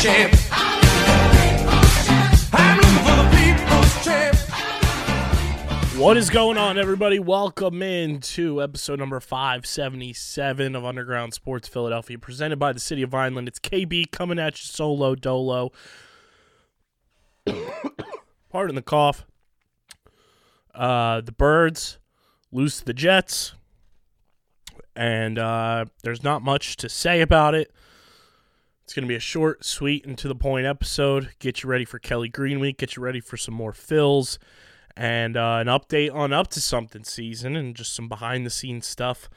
Champ. What is going on, everybody? Welcome in to episode number 577 of Underground Sports Philadelphia, presented by the City of Vineland. It's KB coming at you solo dolo. Pardon the cough. Uh, the Birds lose to the Jets, and uh, there's not much to say about it. It's going to be a short, sweet, and to the point episode. Get you ready for Kelly Green Week. Get you ready for some more fills and uh, an update on Up to Something season and just some behind the scenes stuff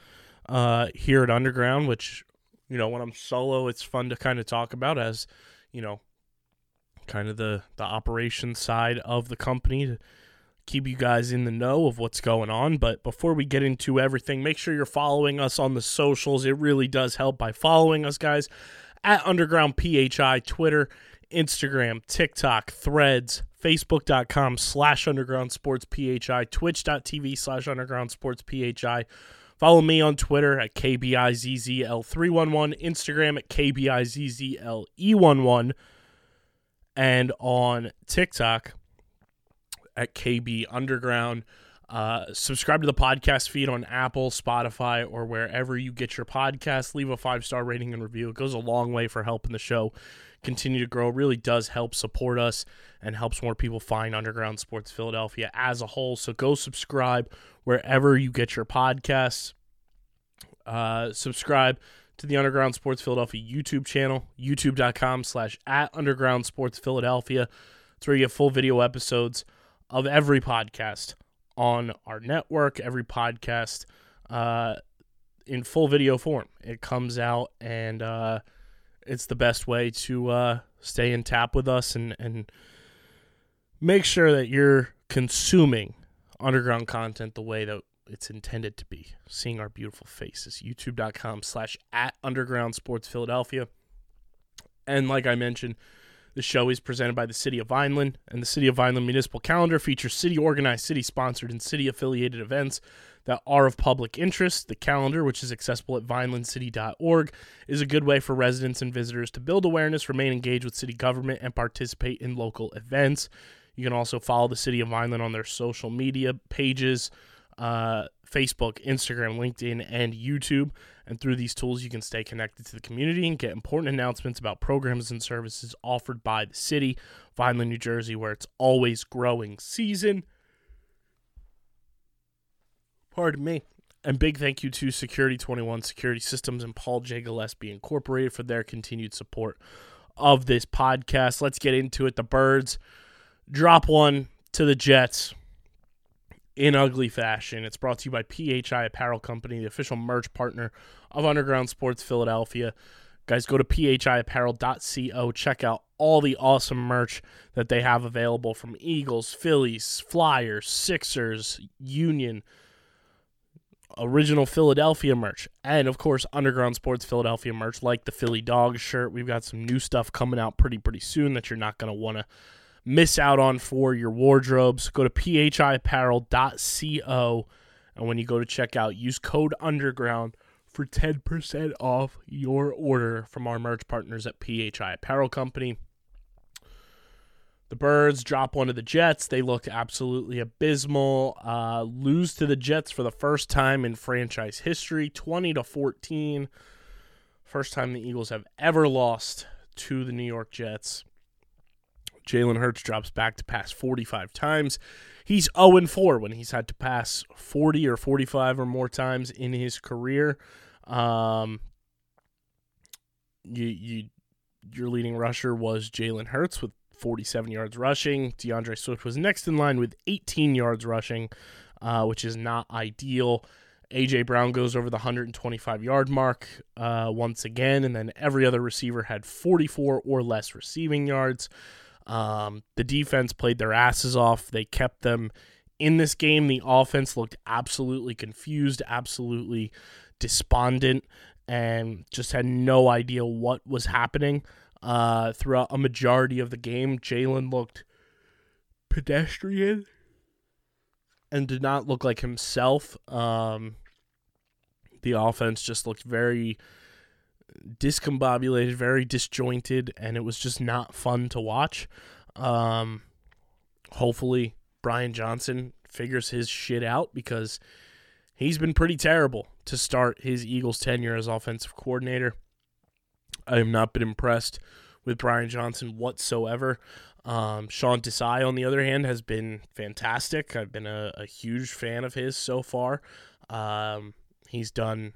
uh, here at Underground, which, you know, when I'm solo, it's fun to kind of talk about as, you know, kind of the, the operation side of the company to keep you guys in the know of what's going on. But before we get into everything, make sure you're following us on the socials. It really does help by following us, guys, at Underground PHI, Twitter, Instagram, TikTok, Threads, Facebook.com slash Underground Sports PHI, Twitch.tv slash Underground Sports PHI. Follow me on Twitter at KBIZZL311, Instagram at KBIZZLE11, and on TikTok at KB Underground. Uh, subscribe to the podcast feed on Apple, Spotify, or wherever you get your podcasts. Leave a five star rating and review. It goes a long way for helping the show continue to grow. It really does help support us and helps more people find Underground Sports Philadelphia as a whole. So go subscribe wherever you get your podcasts. Uh, subscribe to the Underground Sports Philadelphia YouTube channel, youtube.com slash at Underground Sports Philadelphia. It's where you get full video episodes of every podcast on our network, every podcast uh, in full video form. It comes out and uh, it's the best way to uh, stay in tap with us and, and make sure that you're consuming underground content the way that it's intended to be. Seeing our beautiful faces. YouTube.com slash at Underground Sports Philadelphia. And like I mentioned, the show is presented by the City of Vineland, and the City of Vineland Municipal Calendar features city organized, city sponsored, and city affiliated events that are of public interest. The calendar, which is accessible at vinelandcity.org, is a good way for residents and visitors to build awareness, remain engaged with city government, and participate in local events. You can also follow the City of Vineland on their social media pages uh, Facebook, Instagram, LinkedIn, and YouTube. And through these tools, you can stay connected to the community and get important announcements about programs and services offered by the city, Vineland, New Jersey, where it's always growing season. Pardon me. And big thank you to Security 21 Security Systems and Paul J. Gillespie Incorporated for their continued support of this podcast. Let's get into it. The Birds drop one to the Jets in ugly fashion. It's brought to you by PHI Apparel Company, the official merch partner of Underground Sports Philadelphia. Guys, go to phiapparel.co. Check out all the awesome merch that they have available from Eagles, Phillies, Flyers, Sixers, Union, original Philadelphia merch, and of course, Underground Sports Philadelphia merch like the Philly Dog shirt. We've got some new stuff coming out pretty, pretty soon that you're not going to want to miss out on for your wardrobes. Go to phiapparel.co, and when you go to checkout, use code Underground for 10% off your order from our merch partners at PHI Apparel Company. The Birds drop one to the Jets. They look absolutely abysmal. Uh, lose to the Jets for the first time in franchise history, 20 to 14. First time the Eagles have ever lost to the New York Jets. Jalen Hurts drops back to pass 45 times. He's 0 4 when he's had to pass 40 or 45 or more times in his career. Um, you you your leading rusher was Jalen Hurts with 47 yards rushing. D'Andre Swift was next in line with 18 yards rushing, uh, which is not ideal. AJ Brown goes over the 125 yard mark uh, once again, and then every other receiver had 44 or less receiving yards. Um, the defense played their asses off. They kept them in this game. The offense looked absolutely confused, absolutely despondent, and just had no idea what was happening uh, throughout a majority of the game. Jalen looked pedestrian and did not look like himself. Um, the offense just looked very discombobulated, very disjointed, and it was just not fun to watch. Um, hopefully, Brian Johnson figures his shit out because he's been pretty terrible to start his Eagles tenure as offensive coordinator. I have not been impressed with Brian Johnson whatsoever. Um, Sean Desai, on the other hand, has been fantastic. I've been a, a huge fan of his so far. Um, he's done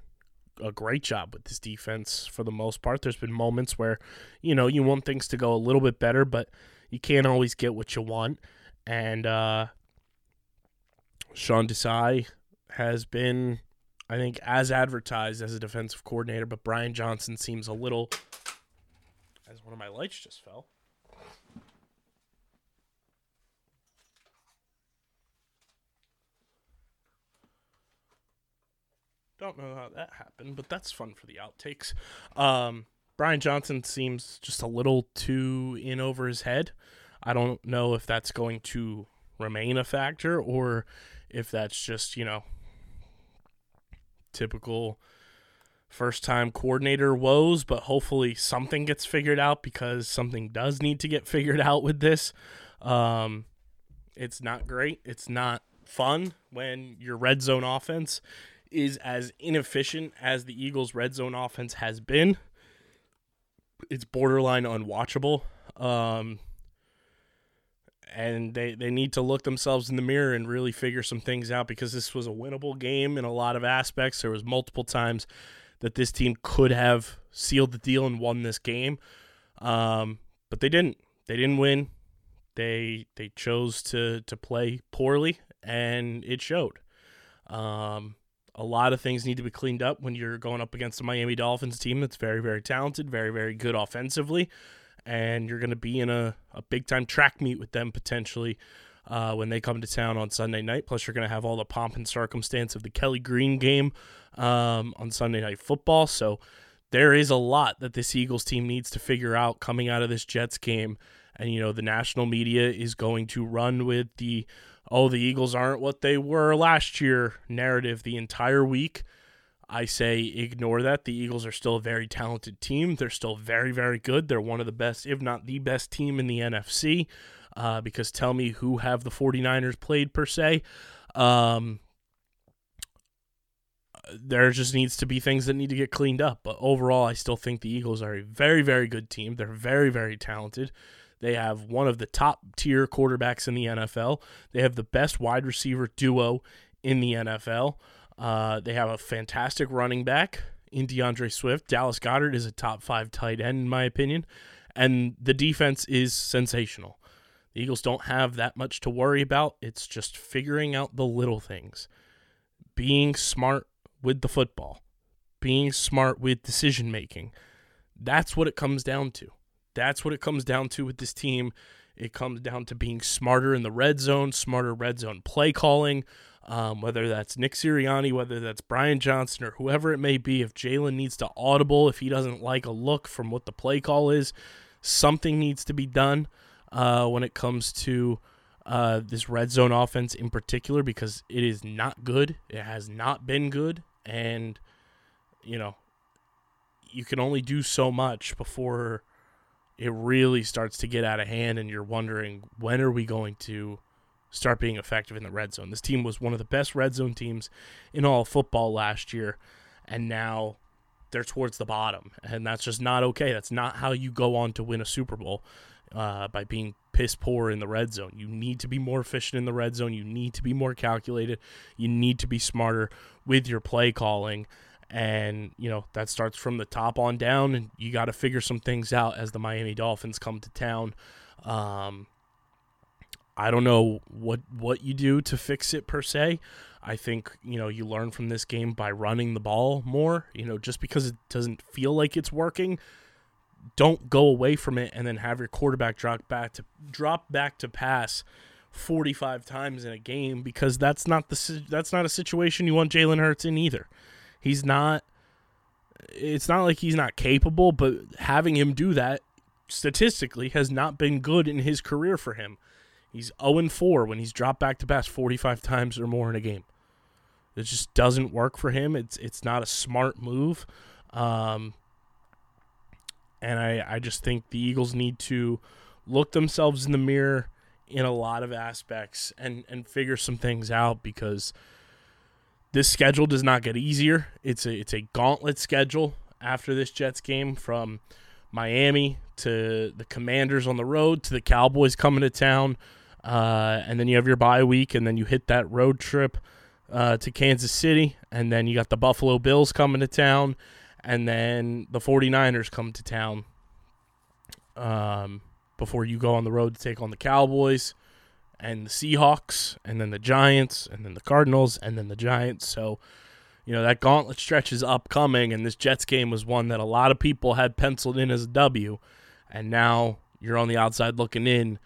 a great job with this defense for the most part. There's been moments where, you know, you want things to go a little bit better, but you can't always get what you want. And uh, Sean Desai has been, I think, as advertised as a defensive coordinator, but Brian Johnson seems a little. As one of my lights just fell. Don't know how that happened, but that's fun for the outtakes. Um, Brian Johnson seems just a little too in over his head. I don't know if that's going to remain a factor or if that's just, you know, typical first time coordinator woes, but hopefully something gets figured out because something does need to get figured out with this. Um, it's not great. It's not fun when your red zone offense is as inefficient as the Eagles' red zone offense has been. It's borderline unwatchable. Um, and they, they need to look themselves in the mirror and really figure some things out because this was a winnable game in a lot of aspects. There was multiple times that this team could have sealed the deal and won this game, um, but they didn't. They didn't win. They they chose to to play poorly, and it showed. Um, a lot of things need to be cleaned up when you're going up against a Miami Dolphins team that's very very talented, very very good offensively and you're going to be in a, a big time track meet with them potentially uh, when they come to town on Sunday night. Plus, you're going to have all the pomp and circumstance of the Kelly Green game um, on Sunday Night Football. So there is a lot that this Eagles team needs to figure out coming out of this Jets game. And, you know, the national media is going to run with the, oh, the Eagles aren't what they were last year narrative the entire week. I say ignore that. The Eagles are still a very talented team. They're still very, very good. They're one of the best, if not the best team in the NFC. Uh, because tell me who have the 49ers played per se. Um, there just needs to be things that need to get cleaned up. But overall, I still think the Eagles are a very, very good team. They're very, very talented. They have one of the top tier quarterbacks in the NFL. They have the best wide receiver duo in the NFL. Uh, they have a fantastic running back in D'Andre Swift. Dallas Goedert is a top five tight end, in my opinion. And the defense is sensational. The Eagles don't have that much to worry about. It's just figuring out the little things, being smart with the football, being smart with decision making. That's what it comes down to. That's what it comes down to with this team. It comes down to being smarter in the red zone, smarter red zone play calling, um, whether that's Nick Sirianni, whether that's Brian Johnson, or whoever it may be. If Jalen needs to audible, if he doesn't like a look from what the play call is, something needs to be done uh, when it comes to uh, this red zone offense in particular because it is not good. It has not been good. And, you know, you can only do so much before it really starts to get out of hand and you're wondering when are we going to start being effective in the red zone. This team was one of the best red zone teams in all football last year and now they're towards the bottom and that's just not okay. That's not how you go on to win a Super Bowl uh, by being piss poor in the red zone. You need to be more efficient in the red zone. You need to be more calculated. You need to be smarter with your play calling and you know that starts from the top on down and you got to figure some things out as the Miami Dolphins come to town um, I don't know what what you do to fix it per se I think, you know, you learn from this game by running the ball more. You know, just because it doesn't feel like it's working, don't go away from it and then have your quarterback drop back to drop back to pass 45 times in a game because that's not the that's not a situation you want Jalen Hurts in either. He's not it's not like he's not capable, but having him do that statistically has not been good in his career for him. He's 0 4 when he's dropped back to pass 45 times or more in a game. It just doesn't work for him. It's it's not a smart move. Um, and I, I just think the Eagles need to look themselves in the mirror in a lot of aspects and, and figure some things out because this schedule does not get easier. It's a it's a gauntlet schedule after this Jets game from Miami to the Commanders on the road to the Cowboys coming to town, uh, and then you have your bye week, and then you hit that road trip uh, to Kansas City, and then you got the Buffalo Bills coming to town, and then the 49ers come to town um, before you go on the road to take on the Cowboys and the Seahawks, and then the Giants, and then the Cardinals, and then the Giants. So, you know, that gauntlet stretch is upcoming, and this Jets game was one that a lot of people had penciled in as a W, and now you're on the outside looking in.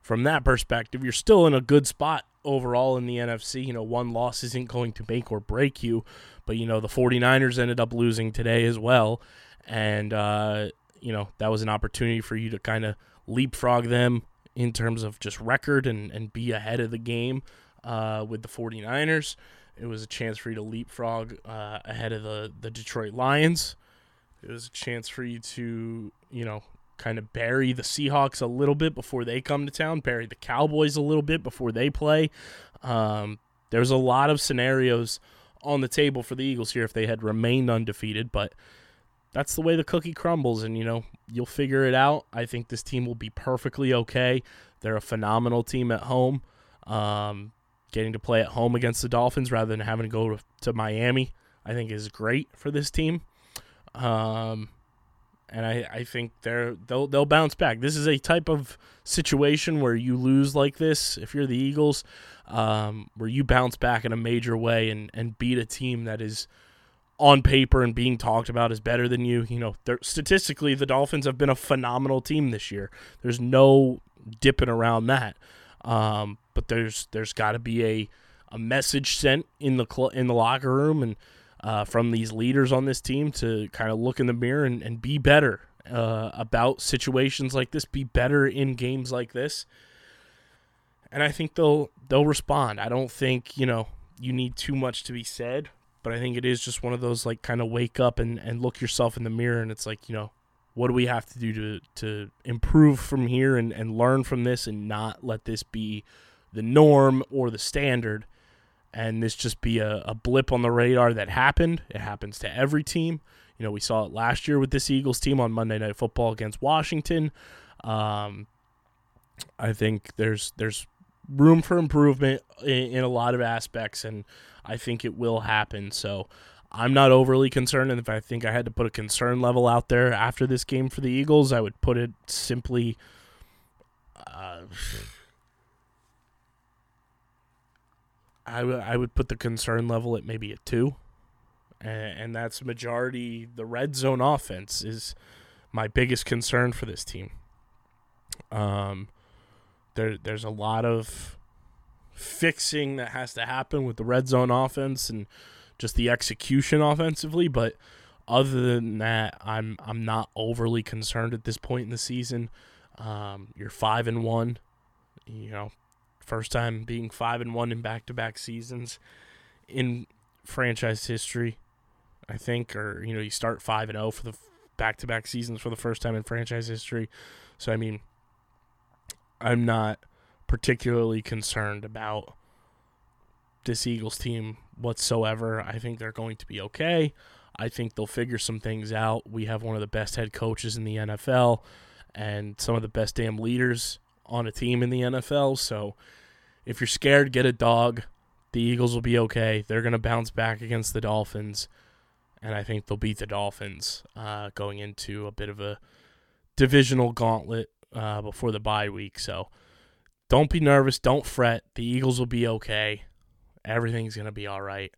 From that perspective, you're still in a good spot overall in the NFC. You know, one loss isn't going to make or break you, but, you know, the 49ers ended up losing today as well, and, uh, you know, that was an opportunity for you to kind of leapfrog them in terms of just record and, and be ahead of the game uh, with the 49ers. It was a chance for you to leapfrog uh, ahead of the, the Detroit Lions. It was a chance for you to, you know, kind of bury the Seahawks a little bit before they come to town, bury the Cowboys a little bit before they play. Um, there's a lot of scenarios on the table for the Eagles here if they had remained undefeated, but that's the way the cookie crumbles and you know you'll figure it out. I think this team will be perfectly okay. They're a phenomenal team at home um, getting to play at home against the dolphins rather than having to go to, miami i think is great for this team. Um, and I, I think they're they'll they'll bounce back. This is a type of situation where you lose like this if you're the Eagles, um, where you bounce back in a major way and, and beat a team that is on paper and being talked about as better than you. You know, statistically, the Dolphins have been a phenomenal team this year. There's no dipping around that. Um, but there's there's got to be a a message sent in the cl- in the locker room and uh, from these leaders on this team to kind of look in the mirror and, and be better uh, about situations like this, be better in games like this. And I think they'll they'll respond. I don't think you know you need too much to be said but I think it is just one of those like kind of wake up and, and look yourself in the mirror and it's like, you know, what do we have to do to to improve from here and, and learn from this and not let this be the norm or the standard and this just be a, a blip on the radar that happened. It happens to every team. You know, we saw it last year with this Eagles team on Monday Night Football against Washington. Um, I think there's there's room for improvement in, in a lot of aspects, and I think it will happen. So I'm not overly concerned. And if I think I had to put a concern level out there after this game for the Eagles, I would put it simply. Uh, I, w- I would put the concern level at maybe a two, and, and that's majority the red zone offense is my biggest concern for this team. Um, there there's a lot of fixing that has to happen with the red zone offense and just the execution offensively, but other than that, I'm I'm not overly concerned at this point in the season. Um, you're five and one, you know, first time being five and one in back to back seasons in franchise history, I think, or you know, you start five and zero for the back to back seasons for the first time in franchise history. So I mean, I'm not particularly concerned about this Eagles team whatsoever. I think they're going to be okay. I think they'll figure some things out. We have one of the best head coaches in the NFL and some of the best damn leaders on a team in the NFL. So if you're scared, get a dog. The Eagles will be okay. They're going to bounce back against the Dolphins. And I think they'll beat the Dolphins uh, going into a bit of a divisional gauntlet uh, before the bye week. So don't be nervous. Don't fret. The Eagles will be okay. Everything's going to be all right.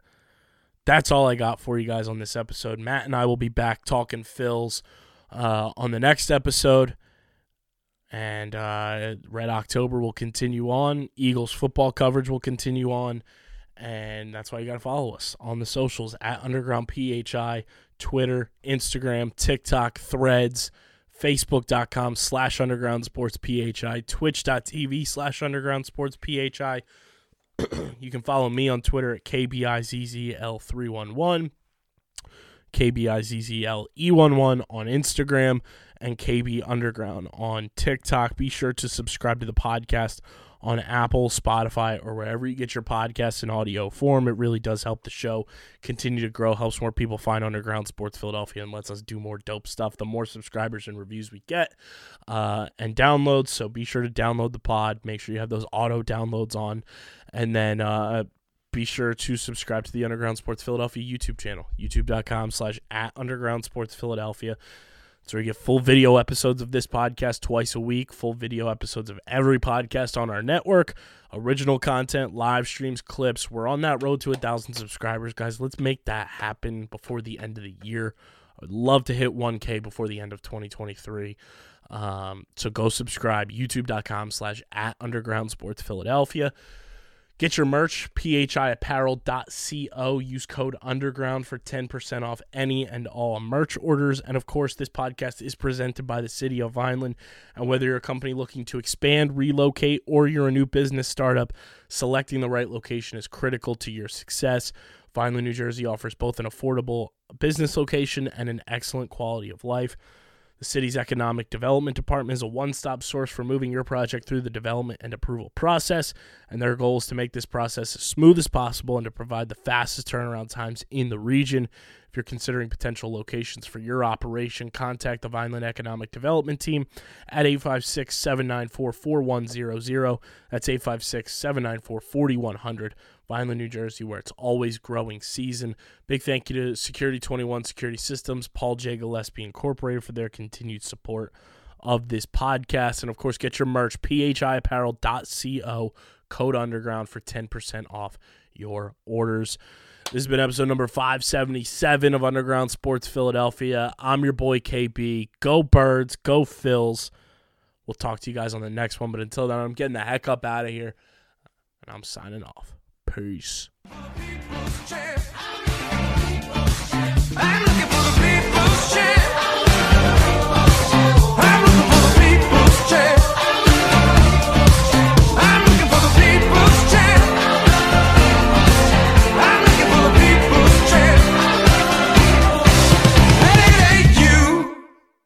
That's all I got for you guys on this episode. Matt and I will be back talking Phils uh, on the next episode. And uh, Red October will continue on. Eagles football coverage will continue on. And that's why you got to follow us on the socials at Underground PHI, Twitter, Instagram, TikTok, Threads, Facebook.com slash Underground Sports PHI, Twitch.tv slash Underground Sports PHI. you can follow me on Twitter at KBIZZL311, KBIZZLE11 E on Instagram, and KB Underground on TikTok. Be sure to subscribe to the podcast on Apple, Spotify, or wherever you get your podcasts in audio form. It really does help the show continue to grow, helps more people find Underground Sports Philadelphia, and lets us do more dope stuff. The more subscribers and reviews we get, uh, and downloads. So be sure to download the pod. Make sure you have those auto downloads on, and then uh, be sure to subscribe to the Underground Sports Philadelphia YouTube channel, youtube.com slash at Underground Sports Philadelphia. So we get full video episodes of this podcast twice a week, full video episodes of every podcast on our network, original content, live streams, clips. We're on that road to a thousand subscribers, guys. Let's make that happen before the end of the year. I would love to hit 1K before the end of 2023. Um, so go subscribe, youtube.com slash at underground sports Philadelphia. Get your merch, phiapparel.co. Use code underground for 10% off any and all merch orders. And of course, this podcast is presented by the city of Vineland. And whether you're a company looking to expand, relocate, or you're a new business startup, selecting the right location is critical to your success. Vineland, New Jersey offers both an affordable business location and an excellent quality of life. The city's economic development department is a one stop source for moving your project through the development and approval process, and their goal is to make this process as smooth as possible and to provide the fastest turnaround times in the region. If you're considering potential locations for your operation, contact the Vineland Economic Development Team at 856 794 4100. That's 856 794 4100. Vineland, New Jersey, where it's always growing season. Big thank you to Security 21 Security Systems, Paul J. Gillespie Incorporated for their continued support of this podcast. And of course, get your merch, phiapparel.co, code underground for 10% off your orders. This has been episode number 577 of Underground Sports Philadelphia. I'm your boy KB. Go Birds, go Phils. We'll talk to you guys on the next one, but until then, I'm getting the heck up out of here and I'm signing off. Peace.